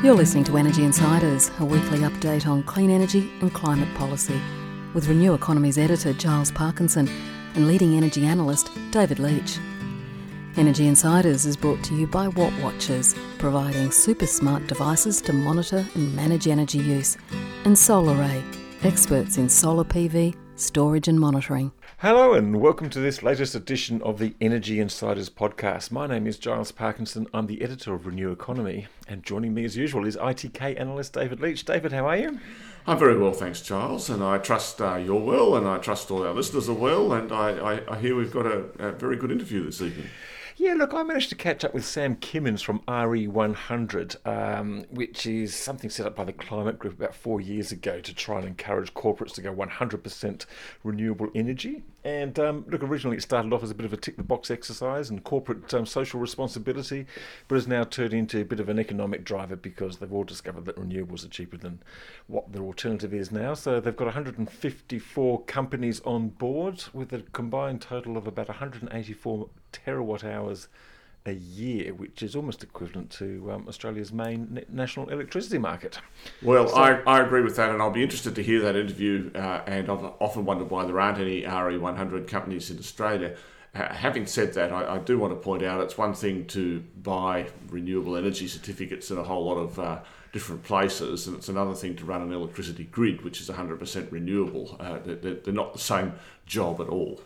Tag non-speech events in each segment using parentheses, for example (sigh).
You're listening to Energy Insiders, a weekly update on clean energy and climate policy, with Renew Economy's editor Giles Parkinson and leading energy analyst David Leitch. Energy Insiders is brought to you by Watt Watchers, providing super smart devices to monitor and manage energy use, and SolarAy, experts in solar PV, storage and monitoring. Hello and welcome to this latest edition of the Energy Insiders podcast. My name is Giles Parkinson. I'm the editor of Renew Economy, and joining me as usual is ITK analyst David Leitch. David, how are you? I'm very well, thanks, Giles, and I trust uh, you're well, and I trust all our listeners are well, and I, I, I hear we've got a, a very good interview this evening. Yeah, look, I managed to catch up with Sam Kimmins from RE100, um, which is something set up by the Climate Group about four years ago to try and encourage corporates to go 100% renewable energy. And um, look, originally it started off as a bit of a tick the box exercise and corporate um, social responsibility, but has now turned into a bit of an economic driver because they've all discovered that renewables are cheaper than what their alternative is now. So they've got 154 companies on board with a combined total of about 184 terawatt hours a year, which is almost equivalent to um, Australia's main national electricity market. Well, so, I, I agree with that, and I'll be interested to hear that interview. Uh, and I've often wondered why there aren't any RE100 companies in Australia. Uh, having said that, I, I, do want to point out it's one thing to buy renewable energy certificates in a whole lot of uh, different places, and it's another thing to run an electricity grid, which is 100% renewable. Uh, they're, they're not the same job at all.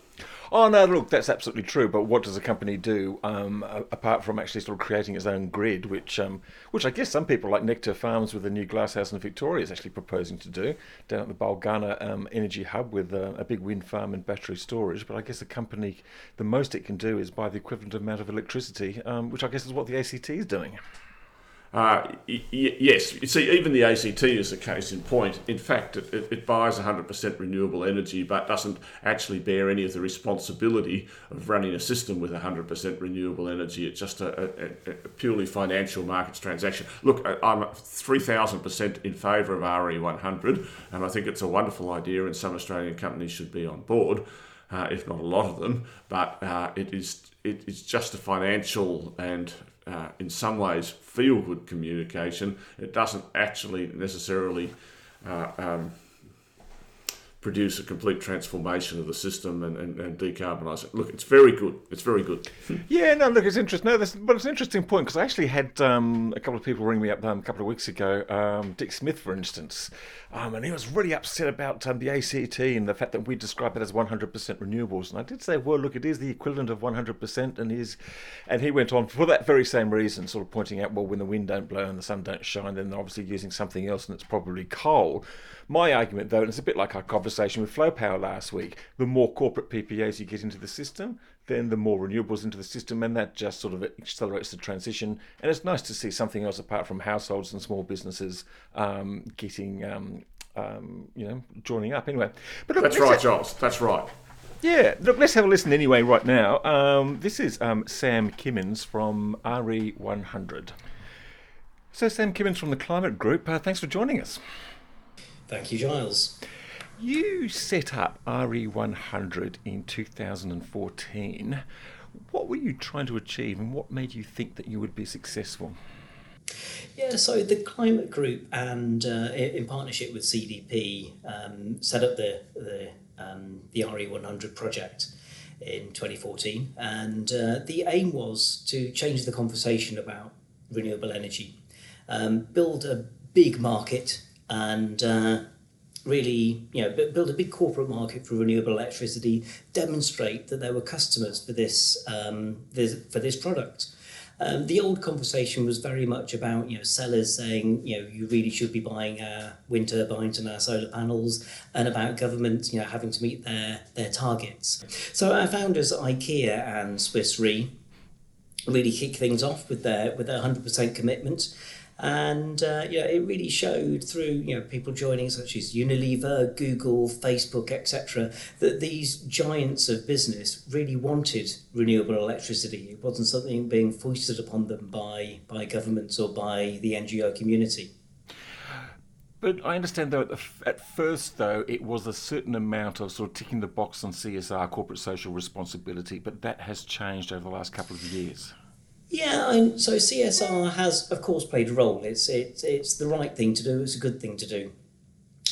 Oh no, look, that's absolutely true. But what does a company do um, apart from actually sort of creating its own grid, which um, which I guess some people like Nectar Farms with the new glasshouse in Victoria is actually proposing to do down at the Bulgana um, Energy Hub with uh, a big wind farm and battery storage. But I guess a company, the most it can do is buy the equivalent amount of electricity, um, which I guess is what the ACT is doing. Uh, y- yes, you see, even the ACT is a case in point. In fact, it, it, buys 100% renewable energy but doesn't actually bear any of the responsibility of running a system with 100% renewable energy. It's just a, a, a purely financial markets transaction. Look, I'm 3,000% in favour of RE100, and I think it's a wonderful idea, and some Australian companies should be on board. Uh, if not a lot of them, but uh, it is it is just a financial and uh, in some ways feel good communication. It doesn't actually necessarily uh, um, produce a complete transformation of the system and, and, and decarbonise it. Look, it's very good. It's very good. (laughs) yeah, no, look, it's interesting. No, but it's an interesting point because I actually had um, a couple of people ring me up um, a couple of weeks ago. Um, Dick Smith, for instance, um, and he was really upset about um, the ACT and the fact that we describe it as 100% renewables. And I did say, well, look, it is the equivalent of 100%, and he's, and he went on for that very same reason, sort of pointing out, well, when the wind don't blow and the sun don't shine, then they're obviously using something else, and it's probably coal. My argument, though, and it's a bit like our conversation with Flow Power last week, the more corporate PPAs you get into the system, then the more renewables into the system, and that just sort of accelerates the transition. And it's nice to see something else apart from households and small businesses um, getting, um, um, you know, joining up. Anyway, but look, that's right, Giles. That's right. Yeah, look, let's have a listen anyway right now. Um, this is um, Sam Kimmins from RE100. So, Sam Kimmins from the Climate Group, uh, thanks for joining us. Thank you, Giles. You set up RE100 in 2014. What were you trying to achieve and what made you think that you would be successful? Yeah, so the Climate Group and uh, in partnership with CDP um, set up the, the, um, the RE100 project in 2014. And uh, the aim was to change the conversation about renewable energy, um, build a big market and uh, really, you know, build a big corporate market for renewable electricity, demonstrate that there were customers for this, um, this for this product. Um, the old conversation was very much about you know sellers saying you know you really should be buying our wind turbines and our solar panels, and about government you know having to meet their their targets. So our founders IKEA and Swiss Re really kick things off with their with their hundred percent commitment and uh, yeah, it really showed through you know people joining such as Unilever, Google, Facebook, etc. That these giants of business really wanted renewable electricity. It wasn't something being foisted upon them by by governments or by the NGO community. But I understand though, at first though, it was a certain amount of sort of ticking the box on CSR, corporate social responsibility, but that has changed over the last couple of years. Yeah, and so CSR has, of course, played a role. It's it's it's the right thing to do. It's a good thing to do.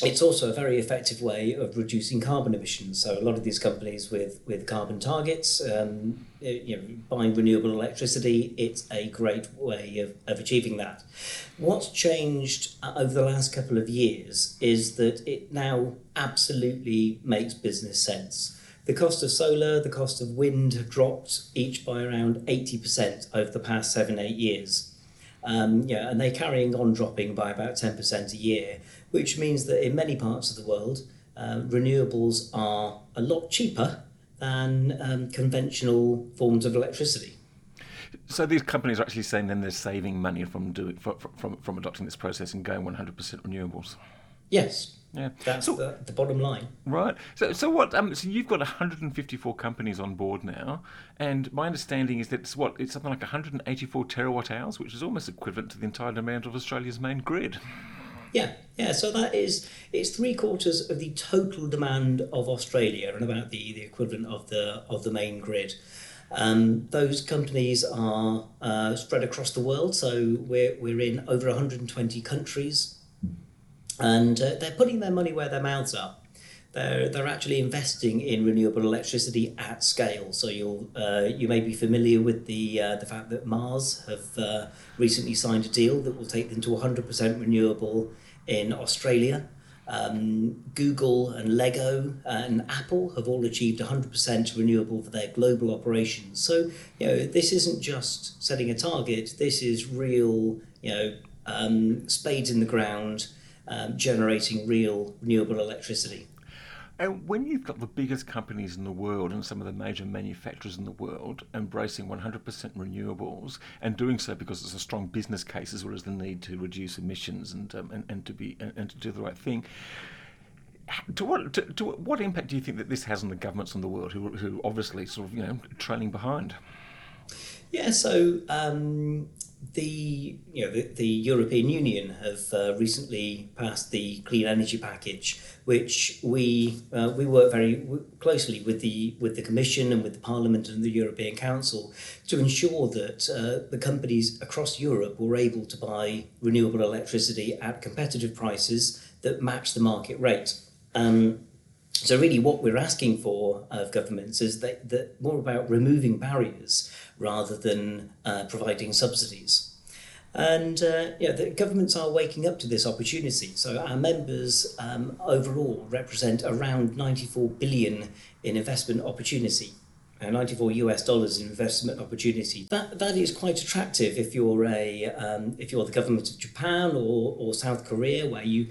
It's also a very effective way of reducing carbon emissions. So a lot of these companies with with carbon targets, um, you know, buying renewable electricity, it's a great way of, of achieving that. What's changed uh, over the last couple of years is that it now absolutely makes business sense. The cost of solar, the cost of wind have dropped each by around 80% over the past seven, eight years. Um, yeah, and they're carrying on dropping by about 10% a year, which means that in many parts of the world, uh, renewables are a lot cheaper than um, conventional forms of electricity. So these companies are actually saying then they're saving money from doing from, from, from adopting this process and going 100% renewables. Yes, Yeah. that's so, the, the bottom line. Right. So, so what? Um, so you've got 154 companies on board now, and my understanding is that it's what it's something like 184 terawatt hours, which is almost equivalent to the entire demand of Australia's main grid. Yeah, yeah. So that is it's three quarters of the total demand of Australia and about the, the equivalent of the of the main grid. Um, those companies are uh, spread across the world, so we're we're in over 120 countries, and uh, they're putting their money where their mouths are. They're, they're actually investing in renewable electricity at scale. So you'll uh, you may be familiar with the uh, the fact that Mars have uh, recently signed a deal that will take them to 100% renewable in Australia. Um, Google and Lego and Apple have all achieved 100% renewable for their global operations. So you know this isn't just setting a target. This is real you know um, spades in the ground, um, generating real renewable electricity. And when you've got the biggest companies in the world and some of the major manufacturers in the world embracing 100% renewables and doing so because it's a strong business case as well as the need to reduce emissions and um, and, and to be and, and to do the right thing. To what to, to what impact do you think that this has on the governments in the world who who obviously sort of you know trailing behind? Yeah, so um, the you know the, the European Union have uh, recently passed the clean energy package, which we uh, we work very closely with the with the Commission and with the Parliament and the European Council to ensure that uh, the companies across Europe were able to buy renewable electricity at competitive prices that match the market rate. Um, so really, what we're asking for of governments is that, that more about removing barriers rather than uh, providing subsidies. And uh, yeah, the governments are waking up to this opportunity. So our members um, overall represent around 94 billion in investment opportunity. Uh, 94 US dollars in investment opportunity. That that is quite attractive if you're a um, if you're the government of Japan or, or South Korea, where you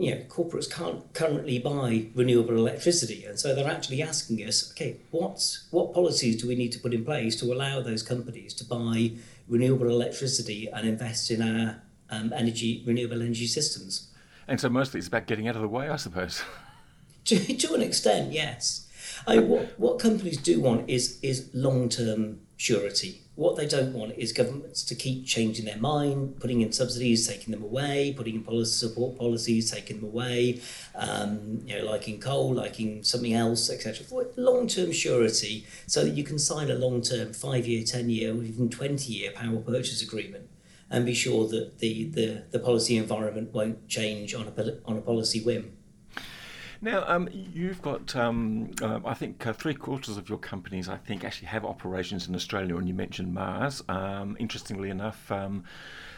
you know, corporates can't currently buy renewable electricity, and so they're actually asking us, okay, what what policies do we need to put in place to allow those companies to buy renewable electricity and invest in our um, energy renewable energy systems? And so mostly it's about getting out of the way, I suppose. (laughs) To, to an extent, yes. I mean, what what companies do want is is long term surety. What they don't want is governments to keep changing their mind, putting in subsidies, taking them away, putting in policy support policies, taking them away. Um, you know, liking coal, liking something else, etc. Long term surety, so that you can sign a long term five year, ten year, or even twenty year power purchase agreement, and be sure that the the, the policy environment won't change on a on a policy whim. Now, um, you've got, um, uh, I think, uh, three quarters of your companies, I think, actually have operations in Australia, and you mentioned Mars. Um, interestingly enough, um,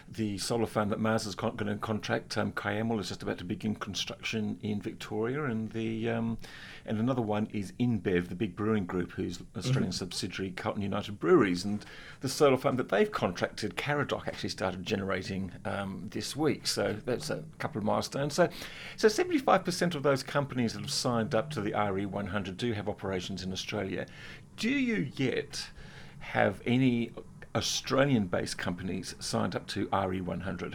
the solar farm that Mars is con- going to contract, um, is just about to begin construction in Victoria, and the um, and another one is InBev, the big brewing group, whose Australian mm-hmm. subsidiary Carlton United Breweries, and the solar farm that they've contracted, Karadoc, actually started generating um, this week. So that's a couple of milestones. So, so 75% of those companies that have signed up to the RE100 do have operations in Australia. Do you yet have any Australian based companies signed up to RE100?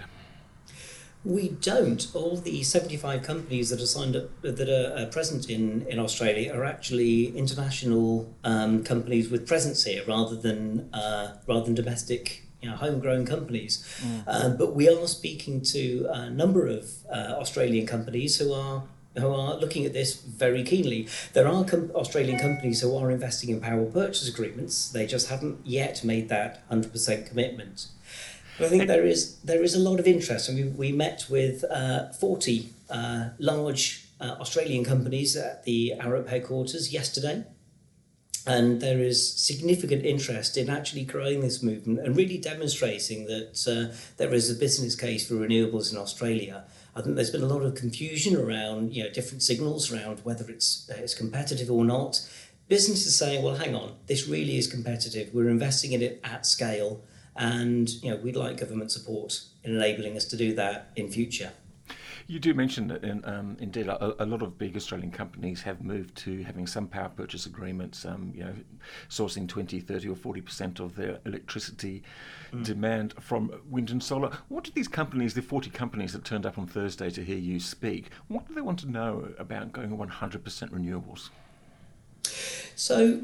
We don't. All the 75 companies that are signed up, that are uh, present in, in Australia, are actually international um, companies with presence here rather than, uh, rather than domestic you know, homegrown companies. Mm. Uh, but we are speaking to a number of uh, Australian companies who are who are looking at this very keenly. There are com- Australian companies who are investing in power purchase agreements. They just haven't yet made that 100% commitment. But I think there is there is a lot of interest, and we, we met with uh, 40 uh, large uh, Australian companies at the Arup headquarters yesterday. And there is significant interest in actually growing this movement and really demonstrating that uh, there is a business case for renewables in Australia. I think there's been a lot of confusion around you know different signals around whether it's uh, it's competitive or not. Businesses saying, well, hang on, this really is competitive. We're investing in it at scale, and you know we'd like government support in enabling us to do that in future. You do mention that, in, um, indeed, a, a, lot of big Australian companies have moved to having some power purchase agreements, um, you know, sourcing 20, 30 or 40% of their electricity mm. demand from wind and solar. What do these companies, the 40 companies that turned up on Thursday to hear you speak, what do they want to know about going 100% renewables? So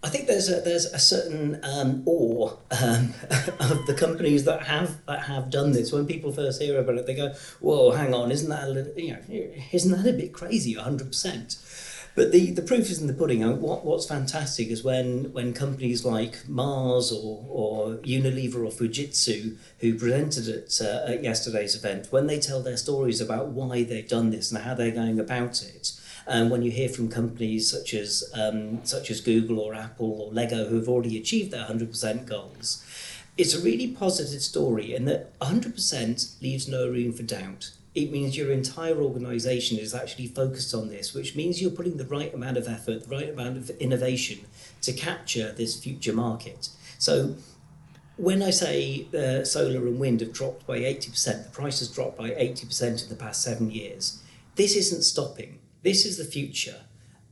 I think there's a there's a certain um, awe um, (laughs) of the companies that have that have done this. When people first hear about it, they go, "Whoa, hang on, isn't that a little, you know, isn't that a bit crazy? hundred percent." But the, the proof is in the pudding. What what's fantastic is when when companies like Mars or or Unilever or Fujitsu, who presented at, uh, at yesterday's event, when they tell their stories about why they've done this and how they're going about it and when you hear from companies such as um, such as Google or Apple or Lego who have already achieved their 100% goals, it's a really positive story in that 100% leaves no room for doubt. It means your entire organization is actually focused on this, which means you're putting the right amount of effort, the right amount of innovation to capture this future market. So when I say uh, solar and wind have dropped by 80%, the price has dropped by 80% in the past seven years, this isn't stopping. This is the future.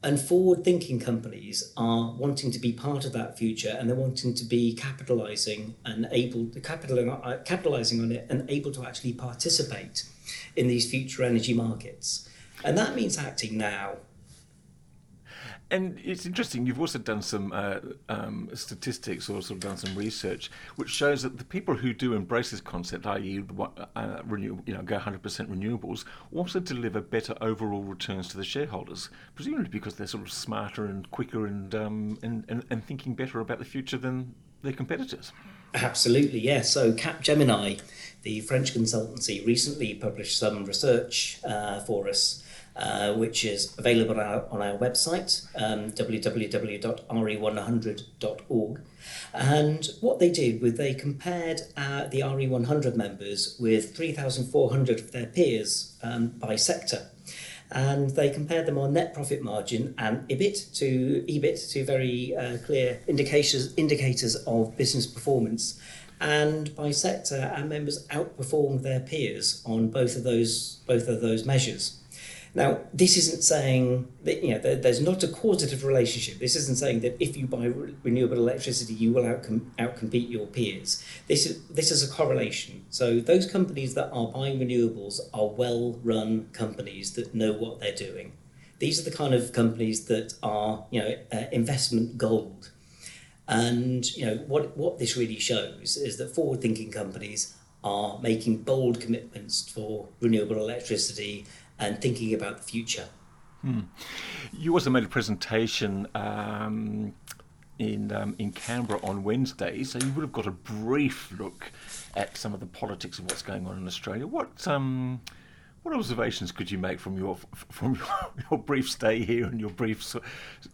And forward thinking companies are wanting to be part of that future and they're wanting to be capitalizing and able to uh, capitalizing on it and able to actually participate in these future energy markets. And that means acting now. And it's interesting. You've also done some uh, um, statistics, or sort of done some research, which shows that the people who do embrace this concept, i.e., uh, renew, you know, go 100% renewables, also deliver better overall returns to the shareholders. Presumably because they're sort of smarter and quicker and um, and, and, and thinking better about the future than their competitors. Absolutely, yes. So Capgemini, the French consultancy, recently published some research uh, for us uh, which is available on our, on our website, um, www.re100.org. And what they did was they compared uh, the RE100 members with 3,400 of their peers um, by sector. And they compared them on net profit margin and EBIT to EBIT to very uh, clear indicators indicators of business performance. And by sector, our members outperformed their peers on both of those both of those measures. Now, this isn't saying that you know there, there's not a causative relationship. This isn't saying that if you buy re- renewable electricity, you will outcom- outcompete your peers. This is this is a correlation. So those companies that are buying renewables are well-run companies that know what they're doing. These are the kind of companies that are you know uh, investment gold. And you know what what this really shows is that forward-thinking companies are making bold commitments for renewable electricity and thinking about the future. Hmm. You also made a presentation um, in um, in Canberra on Wednesday, so you would have got a brief look at some of the politics of what's going on in Australia. What um, what observations could you make from your from your, (laughs) your brief stay here and your brief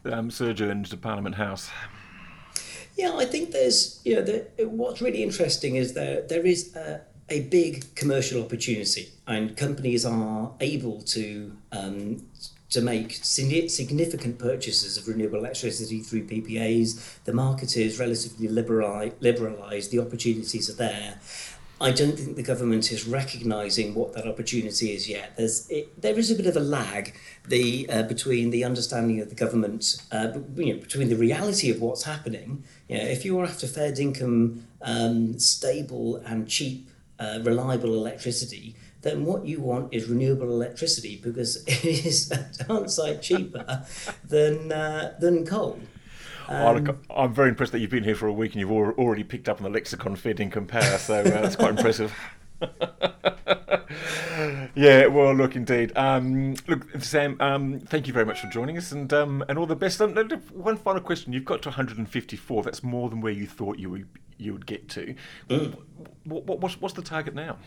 um, sojourn to Parliament House? Yeah, I think there's you know the, what's really interesting is that there is a, a big commercial opportunity, and companies are able to um, to make significant purchases of renewable electricity through PPAs. The market is relatively liberalised. The opportunities are there. I don't think the government is recognising what that opportunity is yet. There's it, there is a bit of a lag the uh, between the understanding of the government, uh, you know, between the reality of what's happening. You know, if you're after fair income, um, stable and cheap uh, reliable electricity, then what you want is renewable electricity because (laughs) it is downside cheaper than uh, than coal. Um, I'm very impressed that you've been here for a week and you've already picked up on the lexicon fit in compare, so uh, that's quite impressive. (laughs) (laughs) yeah, well, look, indeed. Um, look, Sam, um, thank you very much for joining us, and um, and all the best. Um, one final question: You've got to 154. That's more than where you thought you would you would get to. Mm. What, what, what's, what's the target now?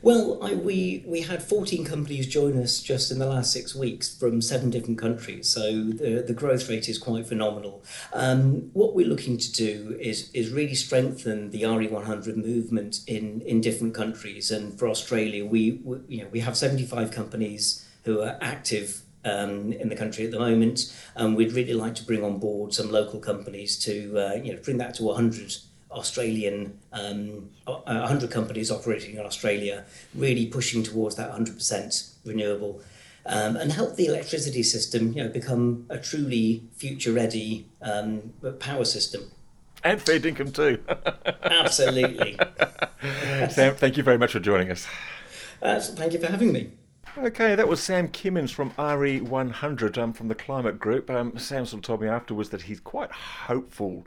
Well, I, we we had 14 companies join us just in the last six weeks from seven different countries, so the, the growth rate is quite phenomenal. Um, what we're looking to do is is really strengthen the RE100 movement in, in different countries. And for Australia, we, we you know we have 75 companies who are active um, in the country at the moment. and we'd really like to bring on board some local companies to uh, you know bring that to 100 Australian, um, 100 companies operating in Australia, really pushing towards that 100% renewable. Um, and help the electricity system you know, become a truly future ready um, power system. And fair income too. (laughs) Absolutely. Sam, thank you very much for joining us. Uh, thank you for having me. Okay, that was Sam Kimmins from RE100 um, from the Climate Group. Um, Sam sort of told me afterwards that he's quite hopeful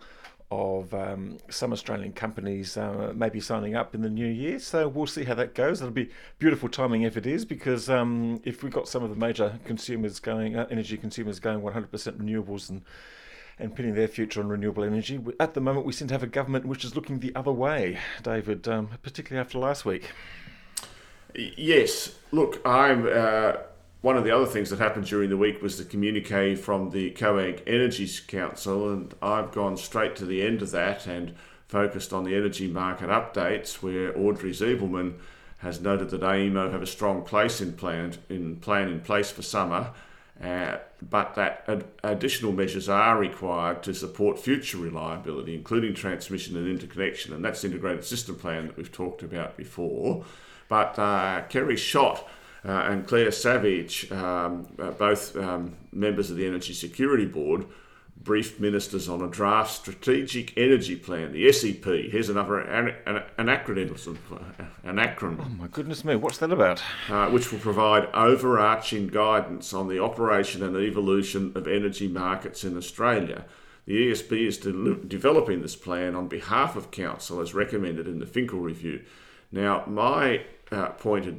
of um, some Australian companies uh, maybe signing up in the new year. So we'll see how that goes. It'll be beautiful timing if it is, because um, if we've got some of the major consumers going, uh, energy consumers going 100% renewables and and pinning their future on renewable energy. At the moment, we seem to have a government which is looking the other way, David, um, particularly after last week. Yes. Look, I'm. Uh one of the other things that happened during the week was the communique from the COAG Energy Council, and I've gone straight to the end of that and focused on the energy market updates, where Audrey Zibelman has noted that AEMO have a strong place in plan in plan in place for summer, uh, but that ad- additional measures are required to support future reliability, including transmission and interconnection, and that's the integrated system plan that we've talked about before. But uh, Kerry Schott uh, and Claire Savage, um, uh, both um, members of the Energy Security Board, briefed ministers on a draft strategic energy plan, the SEP. Here's another an, an, an acronym, an acronym. Oh my goodness me, what's that about? Uh, which will provide overarching guidance on the operation and evolution of energy markets in Australia. The ESB is de- developing this plan on behalf of Council as recommended in the Finkel review. Now, my uh,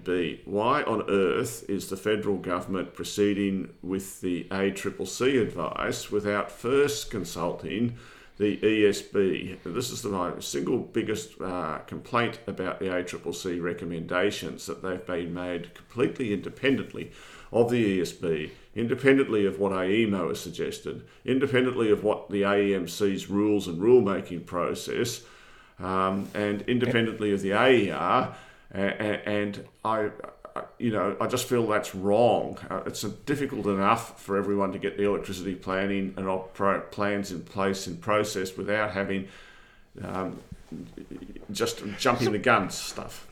be why on earth is the federal government proceeding with the ACCC advice without first consulting the ESB? This is the my single biggest uh, complaint about the ACCC recommendations that they've been made completely independently of the ESB, independently of what AEMO has suggested, independently of what the AEMC's rules and rulemaking process, um, and independently of the AER and I, you know, I just feel that's wrong. Uh, it's difficult enough for everyone to get the electricity planning and op- plans in place and process without having um, just jumping the gun stuff.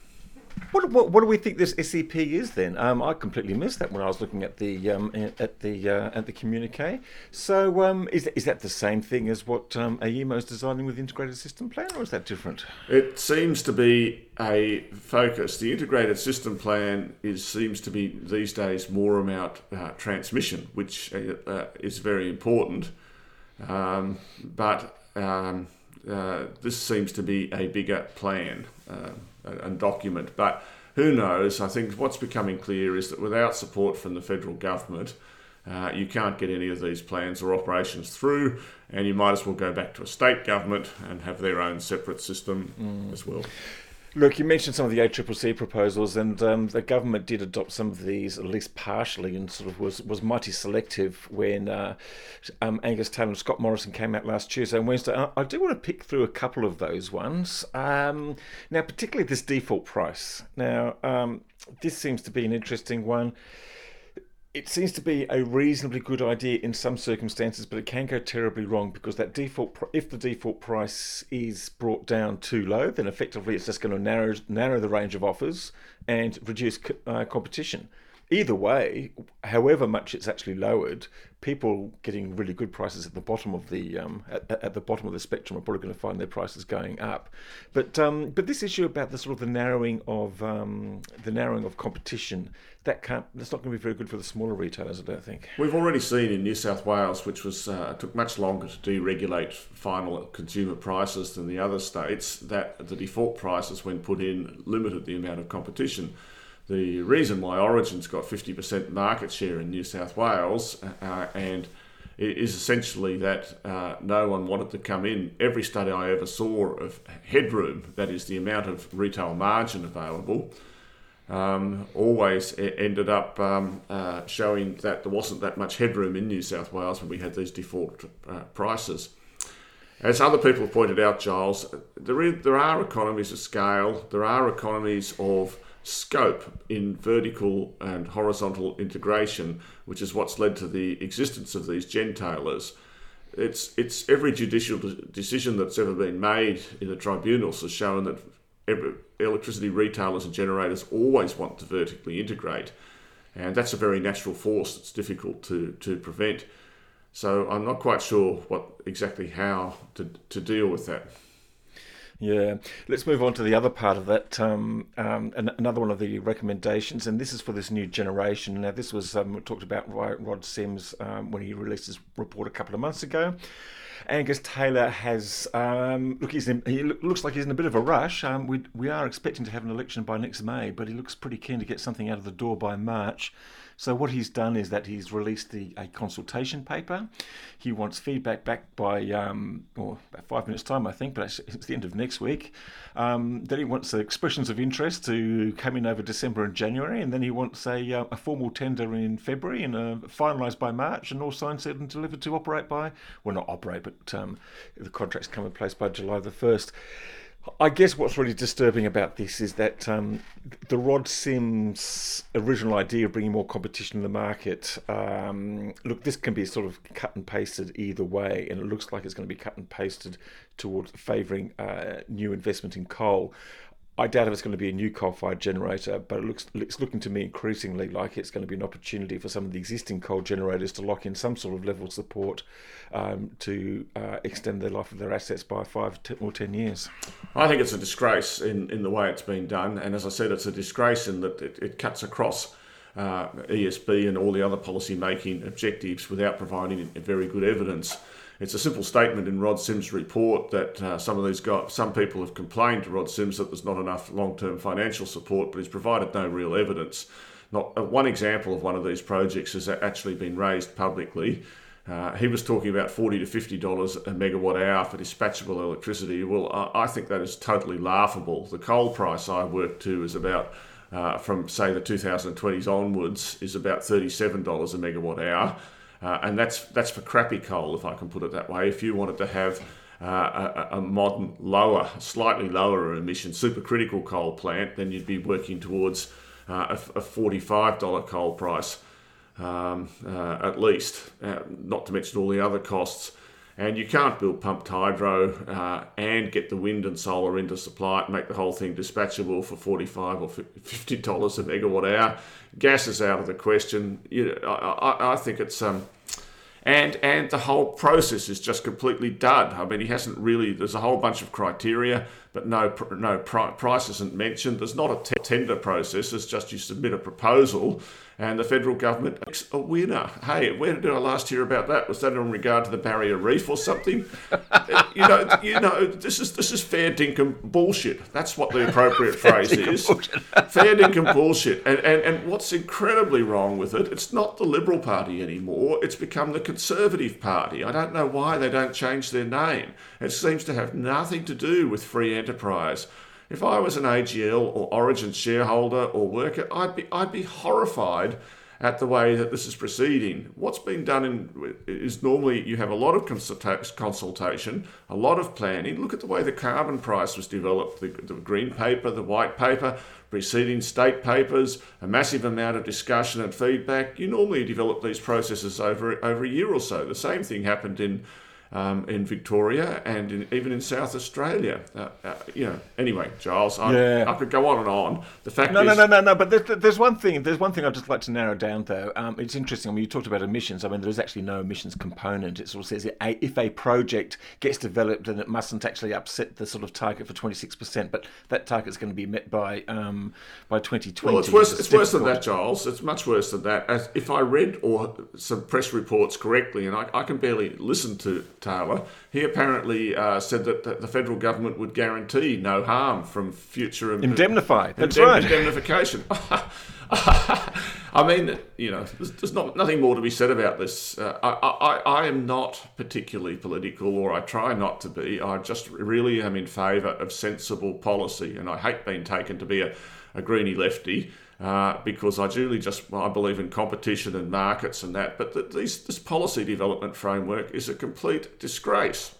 What, what, what, do we think this SEP is then? Um, I completely missed that when I was looking at the um, at the uh, at the communique. So um, is is that the same thing as what um, AEMO is designing with the integrated system plan, or is that different? It seems to be a focus. The integrated system plan is seems to be these days more about uh, transmission, which uh, uh is very important. Um, but um, uh, this seems to be a bigger plan. Uh, and document. But who knows? I think what's becoming clear is that without support from the federal government, uh, you can't get any of these plans or operations through, and you might as well go back to a state government and have their own separate system mm. as well. Look, you mentioned some of the ACCC proposals, and um, the government did adopt some of these, at least partially, and sort of was, was mighty selective when uh, um, Angus Taylor and Scott Morrison came out last Tuesday and Wednesday. I, I do want to pick through a couple of those ones. Um, now, particularly this default price. Now, um, this seems to be an interesting one it seems to be a reasonably good idea in some circumstances, but it can go terribly wrong because that default, if the default price is brought down too low, then effectively it's just going to narrow narrow the range of offers and reduce uh, competition. Either way, however much it's actually lowered, people getting really good prices at the bottom of the um, at, at, the bottom of the spectrum are probably going to find their prices going up. But um, but this issue about the sort of the narrowing of um, the narrowing of competition that can't that's not going to be very good for the smaller retailers. I don't think. We've already seen in New South Wales, which was uh, took much longer to deregulate final consumer prices than the other states, that the default prices when put in limited the amount of competition the reason why Origin's got 50% market share in New South Wales uh, and is essentially that uh, no one wanted to come in. Every study I ever saw of headroom, that is the amount of retail margin available, um, always ended up um, uh, showing that there wasn't that much headroom in New South Wales when we had these default uh, prices. As other people pointed out, Giles, there, is, there are economies of scale, there are economies of scope in vertical and horizontal integration, which is what's led to the existence of these gentailers. It's, it's every judicial decision that's ever been made in the tribunals has shown that every, electricity retailers and generators always want to vertically integrate. And that's a very natural force that's difficult to, to prevent. So I'm not quite sure what exactly how to, to deal with that. Yeah, let's move on to the other part of that. Um, um, another one of the recommendations, and this is for this new generation. Now, this was um, talked about by Rod Sims um, when he released his report a couple of months ago. Angus Taylor has um, look. He's in, he looks like he's in a bit of a rush. Um, we we are expecting to have an election by next May, but he looks pretty keen to get something out of the door by March. So what he's done is that he's released the, a consultation paper. He wants feedback back by um, or about five minutes time, I think, but it's the end of next week. Um, then he wants expressions of interest to come in over December and January, and then he wants a, uh, a formal tender in February and uh, finalised by March, and all signed, and delivered to operate by well, not operate, but um, the contracts come in place by July the first. I guess what's really disturbing about this is that um, the Rod Sims original idea of bringing more competition in the market. Um, look, this can be sort of cut and pasted either way, and it looks like it's going to be cut and pasted towards favouring uh, new investment in coal. I doubt if it's going to be a new coal-fired generator, but it looks it's looking to me increasingly like it's going to be an opportunity for some of the existing coal generators to lock in some sort of level support um, to uh, extend the life of their assets by five or ten years. I think it's a disgrace in, in the way it's been done, and as I said, it's a disgrace in that it, it cuts across uh, ESB and all the other policy making objectives without providing very good evidence. It's a simple statement in Rod Sims' report that uh, some of these guys, some people have complained to Rod Sims that there's not enough long-term financial support, but he's provided no real evidence. Not uh, one example of one of these projects has actually been raised publicly. Uh, he was talking about forty to fifty dollars a megawatt hour for dispatchable electricity. Well, I, I think that is totally laughable. The coal price I work to is about uh, from say the 2020s onwards is about $37 a megawatt hour. Uh, and that's that's for crappy coal, if I can put it that way. If you wanted to have uh, a, a, modern, lower, slightly lower emission supercritical coal plant, then you'd be working towards uh, a, a $45 coal price um, uh, at least, uh, not to mention all the other costs. And you can't build pumped hydro uh, and get the wind and solar into supply and make the whole thing dispatchable for 45 or $50 a megawatt hour. Gas is out of the question. You know, I, I, think it's. Um, and and the whole process is just completely dud. I mean, he hasn't really. There's a whole bunch of criteria, but no no price isn't mentioned. There's not a tender process. It's just you submit a proposal, and the federal government picks a winner. Hey, where did I last hear about that? Was that in regard to the Barrier Reef or something? Uh, you know, you know, this is this is fair dinkum bullshit. That's what the appropriate (laughs) phrase is. (laughs) fair dinkum bullshit. And, and and what's incredibly wrong with it? It's not the Liberal Party anymore. It's become the Conservative Party. I don't know why they don't change their name. It seems to have nothing to do with free enterprise. If I was an AGL or Origin shareholder or worker, I'd be I'd be horrified at the way that this is proceeding. What's been done in, is normally you have a lot of consulta- consultation, a lot of planning. Look at the way the carbon price was developed the, the green paper, the white paper, preceding state papers, a massive amount of discussion and feedback. You normally develop these processes over, over a year or so. The same thing happened in um, in Victoria and in, even in South Australia. Uh, uh, you know, anyway, Giles, I, Yeah. I could go on and on. The fact No, is, no, no, no, no. But there's, there's one thing. There's one thing I'd just like to narrow down, though. Um, it's interesting. I mean, you talked about emissions. I mean, there is actually no emissions component. It sort of says if a project gets developed, then it mustn't actually upset the sort of target for 26%. But that target's going to be met by um, by 2020. Well, it's worse. It's It's worse than that, Giles. It's much worse than that. As if I read or some press reports correctly, and I, I can barely listen to Taylor, he apparently uh, said that the, the federal government would guarantee no harm from future Indemnify, that's indem- right. Indemnification. (laughs) I mean, you know, there's, there's not nothing more to be said about this. Uh, I, I, I am not particularly political, or I try not to be. I just really am in favour of sensible policy, and I hate being taken to be a, a greeny lefty. Uh, because I duly just well, I believe in competition and markets and that, but th these, this policy development framework is a complete disgrace.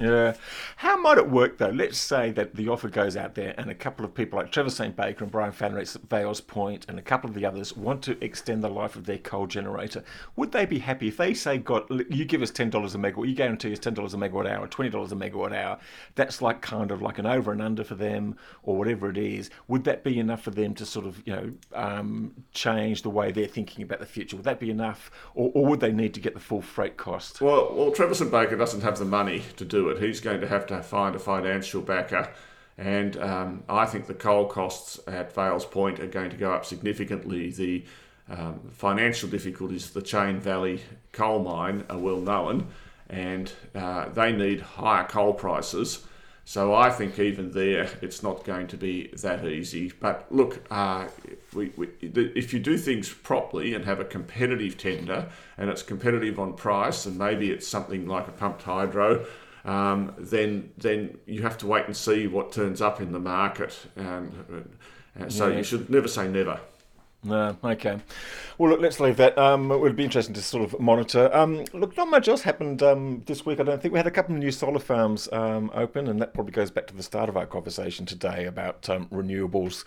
Yeah. How might it work though? Let's say that the offer goes out there and a couple of people like Trevor St. Baker and Brian Flannery at Vales Point and a couple of the others want to extend the life of their coal generator. Would they be happy if they say, God, you give us $10 a megawatt, you guarantee us $10 a megawatt hour, $20 a megawatt hour. That's like kind of like an over and under for them or whatever it is. Would that be enough for them to sort of, you know, um, change the way they're thinking about the future? Would that be enough or, or would they need to get the full freight cost? Well, well, Trevor St. Baker doesn't have the money to do it. He's going to have to find a financial backer, and um, I think the coal costs at Vales Point are going to go up significantly. The um, financial difficulties of the Chain Valley coal mine are well known, and uh, they need higher coal prices. So I think even there, it's not going to be that easy. But look, uh, we, we, if you do things properly and have a competitive tender, and it's competitive on price, and maybe it's something like a pumped hydro, um, then then you have to wait and see what turns up in the market. So Yeah. you should never say never. No, okay. Well, look, let's leave that. Um, it would be interesting to sort of monitor. Um, look, not much else happened um, this week. I don't think we had a couple of new solar farms um, open, and that probably goes back to the start of our conversation today about um, renewables.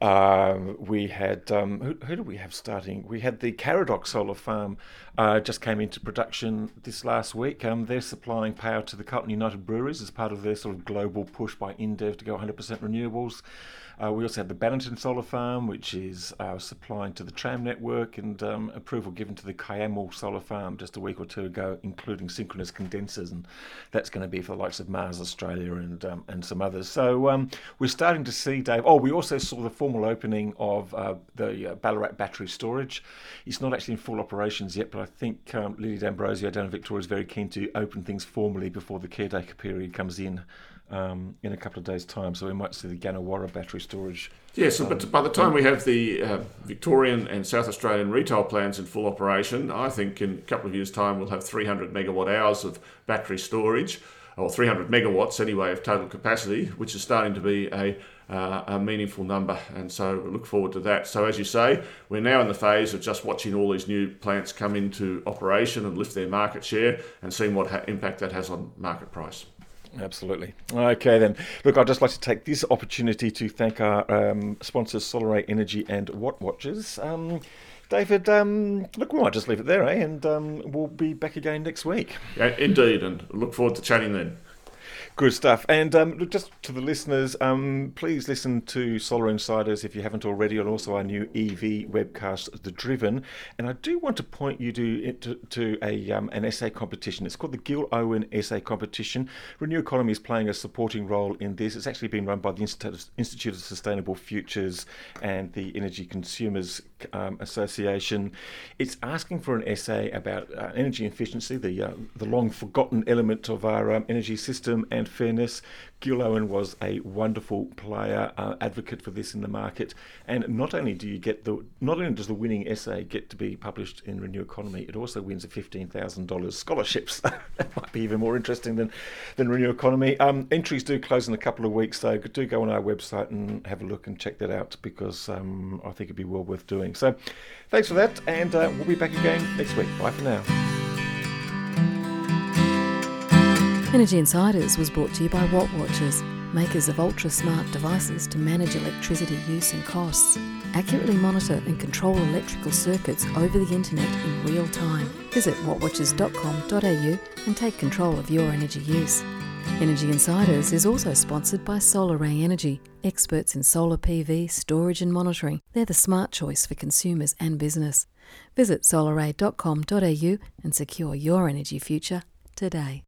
Um, we had um, who, who did we have starting? We had the Karadoc solar farm uh, just came into production this last week. Um, they're supplying power to the Carlton United Breweries as part of their sort of global push by InBev to go 100% renewables. Uh, we also have the Bannerton Solar Farm, which is uh, supplying to the tram network, and um, approval given to the Kiamal Solar Farm just a week or two ago, including synchronous condensers, and that's going to be for the likes of Mars Australia and um, and some others. So um, we're starting to see, Dave. Oh, we also saw the formal opening of uh, the uh, Ballarat battery storage. It's not actually in full operations yet, but I think um, Lily D'Ambrosio down in Victoria is very keen to open things formally before the caretaker period comes in um, in a couple of days' time. So we might see the Gannawarra battery storage. Yes, but by the time we have the uh, Victorian and South Australian retail plans in full operation, I think in a couple of years' time we'll have 300 megawatt hours of battery storage, or 300 megawatts anyway of total capacity, which is starting to be a, uh, a meaningful number. And so we look forward to that. So, as you say, we're now in the phase of just watching all these new plants come into operation and lift their market share and seeing what ha- impact that has on market price. Absolutely. Okay, then. Look, I'd just like to take this opportunity to thank our um, sponsors, Solar Energy and Watt Watchers. Um, David, um, look, we might just leave it there, eh? And um, we'll be back again next week. Yeah, indeed, and look forward to chatting then. Good stuff. And um, just to the listeners, um, please listen to Solar Insiders if you haven't already, and also our new EV webcast, The Driven. And I do want to point you to to, to a um, an essay competition. It's called the Gill Owen Essay Competition. Renew Economy is playing a supporting role in this. It's actually been run by the Institute Institute of Sustainable Futures and the Energy Consumers um, Association. It's asking for an essay about uh, energy efficiency, the uh, the long forgotten element of our um, energy system, and fairness. Gill Owen was a wonderful player, uh, advocate for this in the market. And not only do you get the, not only does the winning essay get to be published in Renew Economy, it also wins a fifteen thousand dollars scholarships. (laughs) that might be even more interesting than than Renew Economy. Um, entries do close in a couple of weeks, so do go on our website and have a look and check that out because um, I think it'd be well worth doing. So, thanks for that, and uh, we'll be back again next week. Bye for now. Energy Insiders was brought to you by Watt Watchers, makers of ultra smart devices to manage electricity use and costs, accurately monitor and control electrical circuits over the internet in real time. Visit wattwatchers.com.au and take control of your energy use. Energy Insiders is also sponsored by SolarAy Energy, experts in solar PV, storage and monitoring. They're the smart choice for consumers and business. Visit solaray.com.au and secure your energy future today.